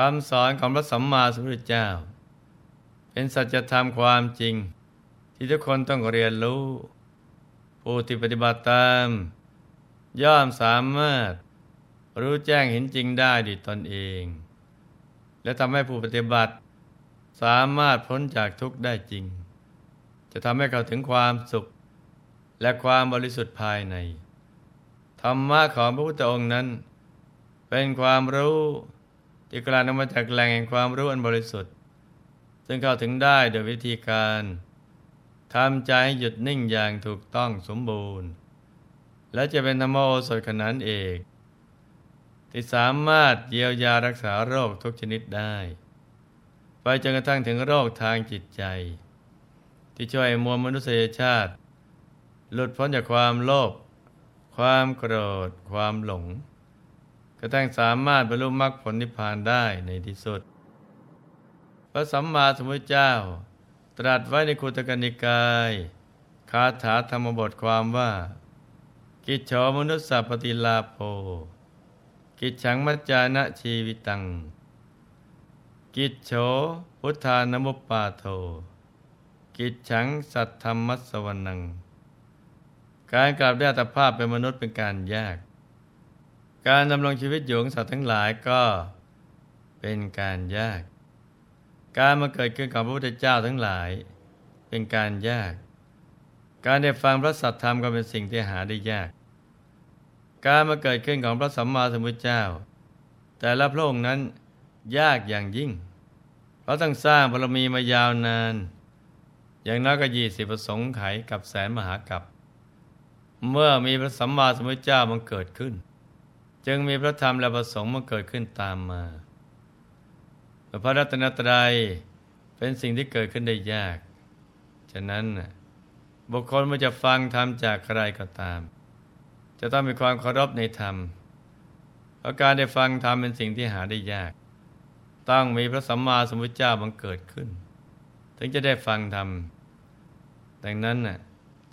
คำสอนของพระสัมมาสัมพุทธเจ้า เป็นสัจธรรมความจริง ที่ทุกคนต้องเรียนรู้ ผู้ที่ปฏิบัติตาม ย่อมสามารถรู้แจ้งเห็นจริงได้ด้วยตนเอง และทำให้ผู้ปฏิบัติ สามารถพ้นจากทุกข์ได้จริง จะทำให้เขาถึงความสุข และความบริสุทธิ์ภายใน ธรรมะของพระพุทธองค์นั้น เป็นความรู้ ที่กลั่นออกมาจากแหล่งแห่งความรู้อันบริสุทธิ์ ซึ่งเข้าถึงได้โดยวิธีการทำใจให้หยุดนิ่งอย่างถูกต้องสมบูรณ์ และจะเป็นธรรมโอสถขนานเอกที่สามารถเยียวยารักษาโรคทุกชนิดได้ ไปจนกระทั่งถึงโรคทางจิตใจ ที่ช่วยมวลมนุษยชาติ หลุดพ้นจากความโลภความโกรธ ความหลง กระทั่งสามารถบรรลุมรรคผลนิพพานได้ในที่สุด พระสัมมาสัมพุทธเจ้า ตรัสไว้ในคุตกนิกายคาถาธรรมบทความว่า กิจโฉมนุสสปฏิลาโภ กิจฉังมัจจานะชีวิตัง กิจโฉพุทธานมุปปาโท กิจฉังสัตธรรมัสวนัง การกลับได้อัตภาพเป็นมนุษย์เป็นการยาก การดำรงชีวิตอยู่ของสัตว์ทั้งหลายก็เป็นการยาก การมาเกิดขึ้นของพระพุทธเจ้าทั้งหลาย เป็นการยาก การได้ฟังพระสัทธรรมก็เป็นสิ่งที่หาได้ยาก การมาเกิดขึ้นของพระสัมมาสัมพุทธเจ้า แต่ละพระองค์นั้นยากอย่างยิ่ง เพราะต้องสร้างบารมีมายาวนาน อย่างน้อยก็ยี่สิบประสงค์ไขกับแสนมหากับ เมื่อมีพระสัมมาสัมพุทธเจ้ามันเกิดขึ้น จึงมีพระธรรมและประสงค์มาเกิดขึ้นตามมาพระรัตนตรัยเป็นสิ่งที่เกิดขึ้นได้ยาก ฉะนั้นบุคคลเมื่อจะฟังธรรมจากใครก็ตาม จะต้องมีความเคารพในธรรมเพราะการได้ฟังธรรมเป็นสิ่งที่หาได้ยาก ต้องมีพระสัมมาสัมพุทธเจ้าบังเกิดขึ้น ถึงจะได้ฟังธรรม ดังนั้น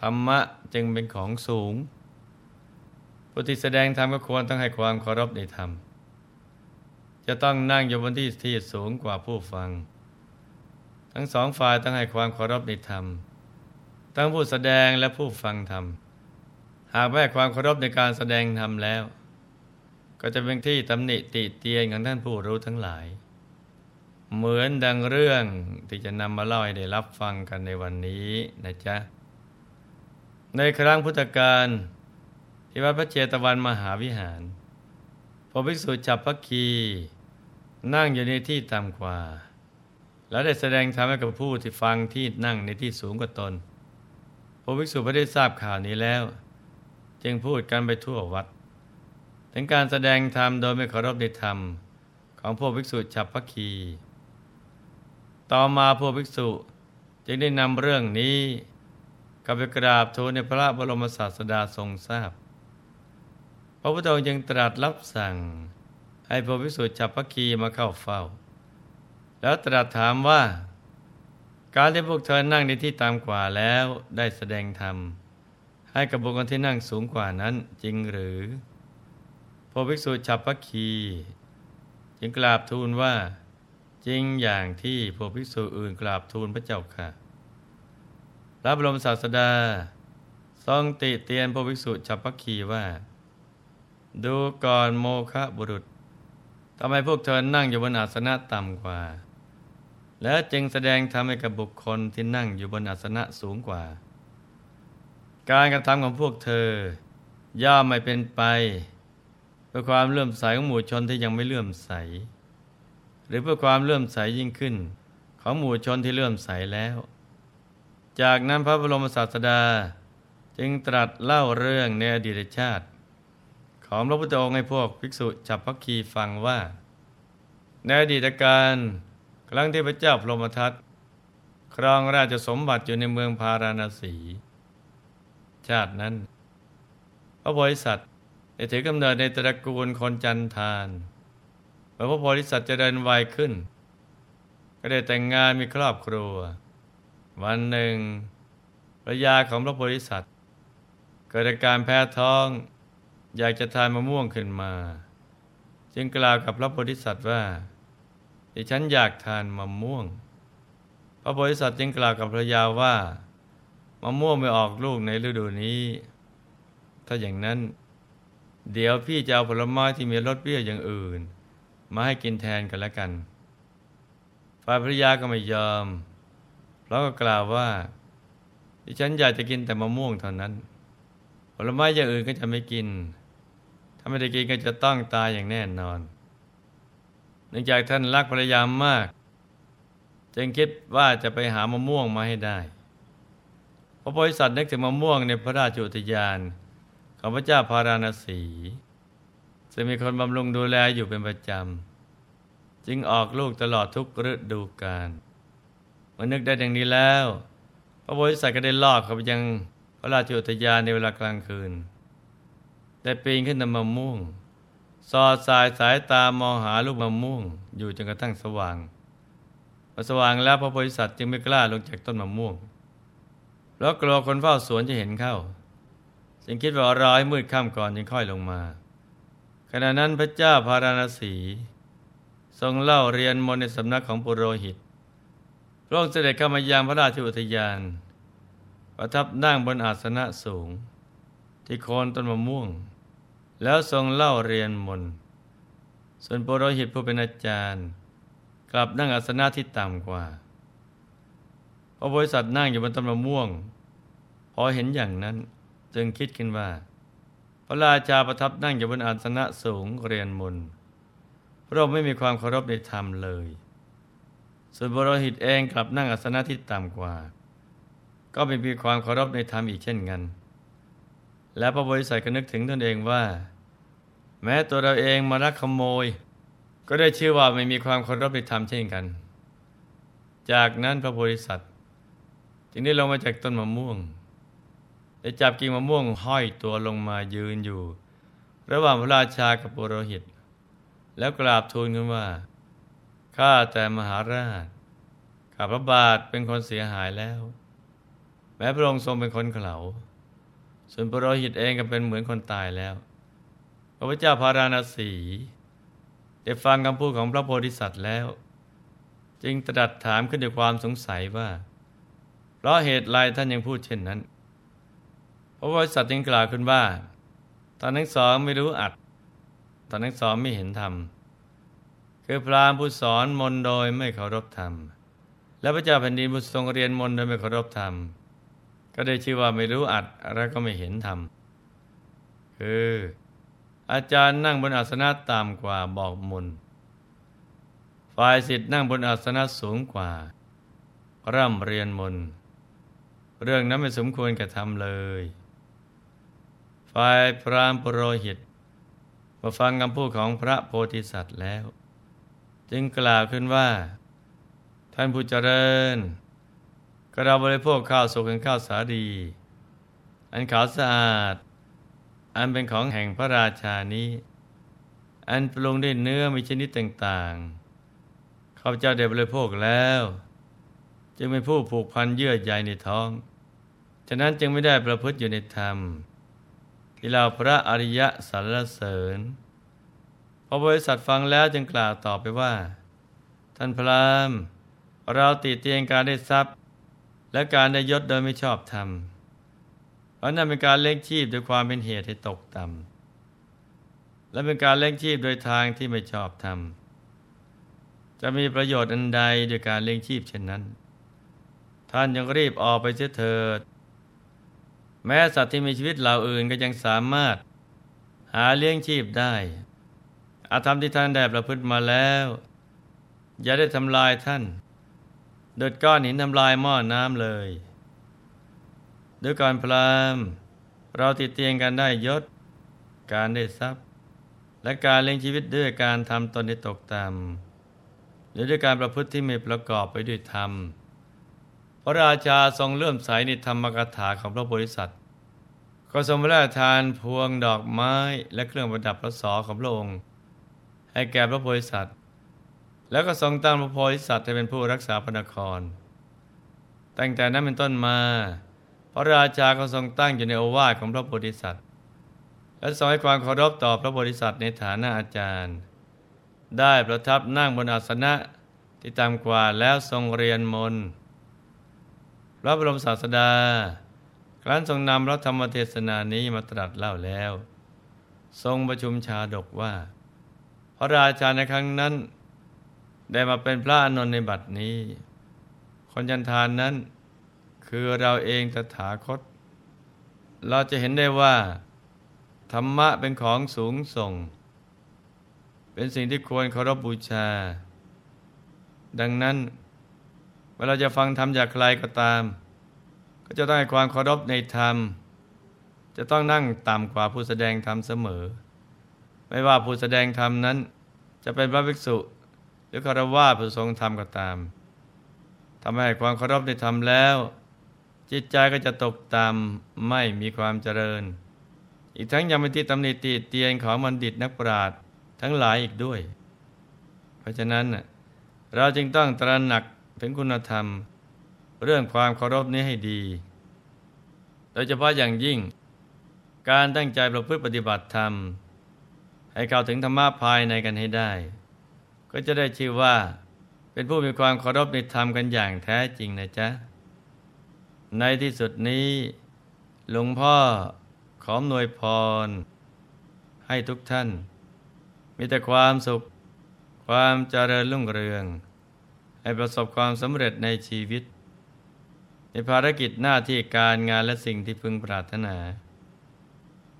ธรรมะจึงเป็นของสูง ผู้ที่แสดงธรรมก็ควรต้องให้ความเคารพในธรรม จะต้องนั่งอยู่บนที่ที่สูงกว่าผู้ฟัง ทั้งสองฝ่ายต้องให้ความเคารพในธรรม ทั้งผู้แสดงและผู้ฟังธรรม หากไม่ให้ความเคารพในการแสดงธรรมแล้ว ก็จะเป็นที่ตำหนิติเตียนของท่านผู้รู้ทั้งหลาย เหมือนดังเรื่องที่จะนำมาเล่าให้ได้รับฟังกันในวันนี้นะจ๊ะ ในครั้งพุทธกาล ที่วัดพระเจตวันมหาวิหาร พอภิกษุจับพระคี นั่งอยู่ในที่ต่ำกว่า แล้วได้แสดงธรรมให้กับผู้ที่ฟังที่นั่งในที่สูงกว่าตนพอภิกษุพอได้ทราบข่าวนี้แล้ว จึงพูดกันไปทั่ววัด ถึงการแสดงธรรมโดยไม่เคารพในธรรม ของพวกภิกษุฉับพระคี ต่อมาพวกภิกษุจึงได้นำเรื่องนี้กลับไปกราบทูลในพระบรมศาสดาทรงทราบ พระพุทธองค์ยังตรัสรับสั่ง ให้พระภิกษุฉับพัคีมาเข้าเฝ้า แล้วตรัสถามว่า การที่พวกเธอนั่งในที่ตามกว่าแล้วได้แสดงธรรม ให้กับบุคคลที่นั่งสูงกว่านั้นจริงหรือพระภิกษุฉับพัคีจึงกราบทูลว่า จริงอย่างที่พระภิกษุอื่นกราบทูลพระเจ้าค่ะรับรมศาสดาทรงติเตียนพระภิกษุฉับพัคีว่า ดูก่อนโมคะบุรุษทำไมพวกเธอนั่งอยู่บนอาสนะต่ำกว่า และจึงแสดงทำให้กับบุคคลที่นั่งอยู่บนอาสนะสูงกว่า การกระทำของพวกเธอย่อมไม่เป็นไปเพื่อความเลื่อมใสของหมู่ชนที่ยังไม่เลื่อมใส หรือเพื่อความเลื่อมใสยิ่งขึ้น ของหมู่ชนที่เลื่อมใสแล้ว จากนั้นพระบรมศาสดาจึงตรัสเล่าเรื่องในอดีตชาติ ของพระพุทธองค์ให้พวกภิกษุจับพักคีฟังว่า ในอดีตการครั้งที่พระเจ้าพรหมทัตครองราชสมบัติอยู่ในเมืองพาราณสี ชาตินั้น พระโพธิสัตว์ได้ถือกำเนิดในตระกูลคนจันทานเมื่อพระโพธิสัตว์เจริญวัยขึ้น ก็ได้แต่งงานมีครอบครัว วันหนึ่งภรยาของพระโพธิสัตว์เกิดอาการแพ้ท้อง อยากจะทานมะม่วงขึ้นมา จึงกล่าวกับพระโพธิสัตว์ว่าดิฉันอยากทานมะม่วง พระโพธิสัตว์จึงกล่าวกับภรรยาว่ามะม่วงไม่ออกลูกในฤดูนี้ ถ้าอย่างนั้น เดี๋ยวพี่จะเอาผลไม้ที่มีรสเปรี้ยวอย่างอื่น มาให้กินแทนกันแล้วกัน ฝ่ายภรรยาก็ไม่ยอมเพราะก็กล่าวว่า ดิฉันอยากจะกินแต่มะม่วงเท่านั้น ผลไม้อย่างอื่นก็จะไม่กิน ถ้าไม่ได้กินก็จะต้องตายอย่างแน่นอน เนื่องจากท่านรักภรรยามากจึงคิดว่าจะไปหามะม่วงมาให้ได้พระโพธิสัตว์นึกถึงมะม่วงในพระราชอุทยานของพระเจ้าพาราณสีซึ่งมีคนบำรุงดูแลอยู่เป็นประจำ จึงออกลูกตลอดทุกฤดูกาลเมื่อนึกได้ดังนี้แล้ว พระโพธิสัตว์ก็ได้ลอกเข้าไปยังพระราชอุทยานในเวลากลางคืน ได้ปีนขึ้นนำมะม่วง สอดสายสายตามองหาลูกมะม่วง อยู่จนกระทั่งสว่างพอสว่างแล้วพระโพธิสัตว์จึงไม่กล้าลงจากต้นมะม่วงแล้วกลัวคนเฝ้าสวนจะเห็นเข้า จึงคิดว่ารอให้มืดค่ำก่อนจึงค่อยลงมา ขณะนั้นพระเจ้าพาราณสีทรงเล่าเรียนมนในสำนักของปุโรหิตพระองค์เสด็จเข้ามายังพระราชอุทยาน ประทับนั่งบนอาสนะสูง ที่โคนต้นมะม่วง แล้วทรงเล่าเรียนมนส่วนปุโรหิตผู้เป็นอาจารย์ กลับนั่งอาสนะที่ต่ำกว่าพอบริษัทนั่งอยู่บนต้นมะม่วง พอเห็นอย่างนั้นจึงคิดขึ้นว่า พระราชาประทับนั่งอยู่บนอาสนะสูงเรียนมนพระองค์ไม่มีความเคารพในธรรมเลย ส่วนบรหิตเองกลับนั่งอาสนะที่ต่ำกว่า ก็ไม่มีความเคารพในธรรมอีกเช่นกัน และพระบริษัทก็นึกถึงตนเองว่า แม้ตัวเราเองมารักขโมย ก็ได้ชื่อว่าไม่มีความเคารพในธรรมเช่นกัน จากนั้นพระบริษัท จึงได้ลงมาจากต้นมะม่วงได้จับกิ่งมะม่วงห้อยตัวลงมายืนอยู่ ระหว่างพระราชากับปุโรหิต แล้วกราบทูลกันว่าข้าแต่มหาราชข้าพระบาทเป็นคนเสียหายแล้ว แม้พระองค์ทรงเป็นคนเขลา ส่วนปุโรหิตเองก็เป็นเหมือนคนตายแล้ว พระพุทธเจ้าพาราณสีได้ฟังคำพูดของพระโพธิสัตว์แล้ว จึงตรัสถามขึ้นด้วยความสงสัยว่า เพราะเหตุไรท่านยังพูดเช่นนั้น พราะว่าสัตว์ยังกล่าวขึ้นว่าตอนทั้งสองไม่รู้อัดตอนทั้งสองไม่เห็นธรรมคือพราหมณ์ผู้สอนมนโดยไม่เคารพธรรม และพระเจ้าแผ่นดินผู้ทรงเรียนมนโดยไม่เคารพธรรม ก็ได้ชื่อว่าไม่รู้อัดและก็ไม่เห็นธรรมคืออาจารย์นั่งบนอาสนะต่ำกว่าบอกมุนฝ่ายสิทธิ์นั่งบนอาสนะสูงกว่า ร่ำเรียนมน เรื่องนั้นไม่สมควรกระทำเลย ฝ่ายพรามปรหิตมาฟังคำพูดของพระโพธิสัตว์แล้ว จึงกล่าวขึ้นว่า ท่านผู้เจริญ ก็เราบริโภคข้าวสุกกันข้าวสาดี อันขาวสะอาด อันเป็นของแห่งพระราชานี้ อันปรุงด้วยเนื้อมีชนิดต่างๆ ข้าพเจ้าได้บริโภคแล้ว จึงเป็นผู้ผูกพันเยื่อใยในท้อง ฉะนั้นจึงไม่ได้ประพฤติอยู่ในธรรม ที่เราพระอริยะสรรเสริญพอบริษัทฟังแล้วจึงกล่าวตอบไปว่า ท่านพรามเราติเตียงการได้ทรัพย์ และการได้ยศโดยไม่ชอบธรรมเพราะนั่นเป็นการเลี้ยงชีพโดยความเป็นเหตุให้ตกต่ำและเป็นการเลี้ยงชีพโดยทางที่ไม่ชอบธรรมจะมีประโยชน์อันใดโดยการเลี้ยงชีพเช่นนั้น ท่านยังรีบออกไปเสียเถิด แม้สัตว์ที่มีชีวิตเหล่าอื่นก็ยังสามารถหาเลี้ยงชีพได้ อาธรรมที่ท่านได้ประพฤติมาแล้ว อย่าได้ทำลายท่าน ดดก้อนหินทำลายหม้อน้ำเลยด้วยการพรามเราติดเตียงกันได้ยศ การได้ทรัพย์ และการเลี้ยงชีวิตด้วยการทำตนให้ตกต่ำหรือด้วยการประพฤติที่ไม่ประกอบไปด้วยธรรม พระราชาทรงเลื่อมใสในธรรมกถาของพระโพธิสัตว์ก็ทรงพระราชทานพวงดอกไม้และเครื่องประดับพระศอของพระองค์ ให้แก่พระโพธิสัตว์ แล้วก็ทรงตั้งพระโพธิสัตว์ให้เป็นผู้รักษาพระนคร ตั้งแต่นั้นเป็นต้นมา พระราชาก็ทรงตั้งอยู่ในโอวาทของพระโพธิสัตว์ และทรงให้ความเคารพต่อพระโพธิสัตว์ในฐานะอาจารย์ ได้ประทับนั่งบนอาสนะที่ต่ำกว่าแล้วทรงเรียนมนพระบรมศาสดา ครั้นทรงนำพระธรรมเทศนานี้มาตรัสเล่าแล้ว ทรงประชุมชาดกว่า พระราชาในครั้งนั้น ได้มาเป็นพระอนนท์ในบัดนี้ คนยันทานนั้น คือเราเองตถาคต เราจะเห็นได้ว่า ธรรมะเป็นของสูงส่ง เป็นสิ่งที่ควรเคารพบบูชา ดังนั้น เวลาจะฟังธรรมจากใครก็ตาม ก็จะต้องให้ความเคารพในธรรม จะต้องนั่งต่ำกว่าผู้แสดงธรรมเสมอ ไม่ว่าผู้แสดงธรรมนั้น จะเป็นพระภิกษุ รือคารวะผู้ทรงธรรมก็ตามทำให้ความเคารพในธรรมแล้ว จิตใจก็จะตกต่ำไม่มีความเจริญ อีกทั้งยังเป็นที่ตำหนิติเตียนของบัณฑิตนักปราชญ์ทั้งหลายอีกด้วย เพราะฉะนั้นเราจึงต้องตระหนักถึงคุณธรรม เรื่องความเคารพนี้ให้ดี โดยเฉพาะอย่างยิ่ง การตั้งใจประพฤติปฏิบัติธรรม ให้เข้าถึงธรรมะภายในกันให้ได้ ก็จะได้ชื่อว่า เป็นผู้มีความเคารพในธรรมกันอย่างแท้จริงนะจ๊ะ ในที่สุดนี้หลวงพ่อขออำนวยพร ให้ทุกท่าน มีแต่ความสุข ความเจริญรุ่งเรือง ให้ประสบความสำเร็จในชีวิต ในภารกิจหน้าที่การงานและสิ่งที่พึงปรารถนา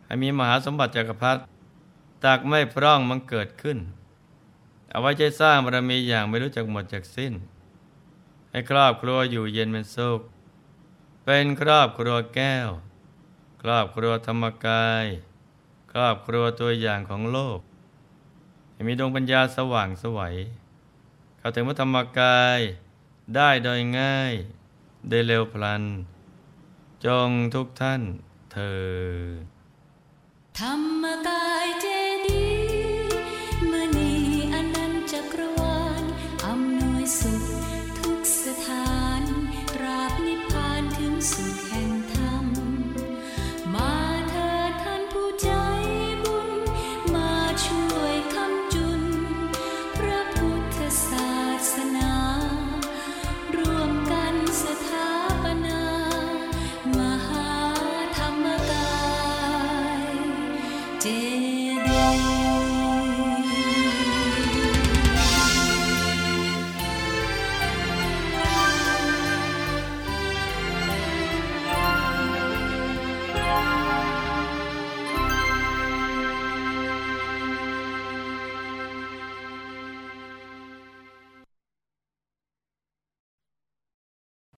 ให้มีมหาสมบัติจักรพรรดิตากไม่พร่องมันเกิดขึ้น เอาไว้ใจสร้างบารมีอย่างไม่รู้จักหมดจากสิ้น ให้ครอบครัวอยู่เย็นเป็นสุข เป็นครอบครัวแก้ว ครอบครัวธรรมกาย ครอบครัวตัวอย่างของโลก ให้มีดวงปัญญาสว่างสวัยเข้าถึงพระธรรมกายได้โดยง่ายได้เร็วพลัน จงทุกท่านเธอธรรมกายเจ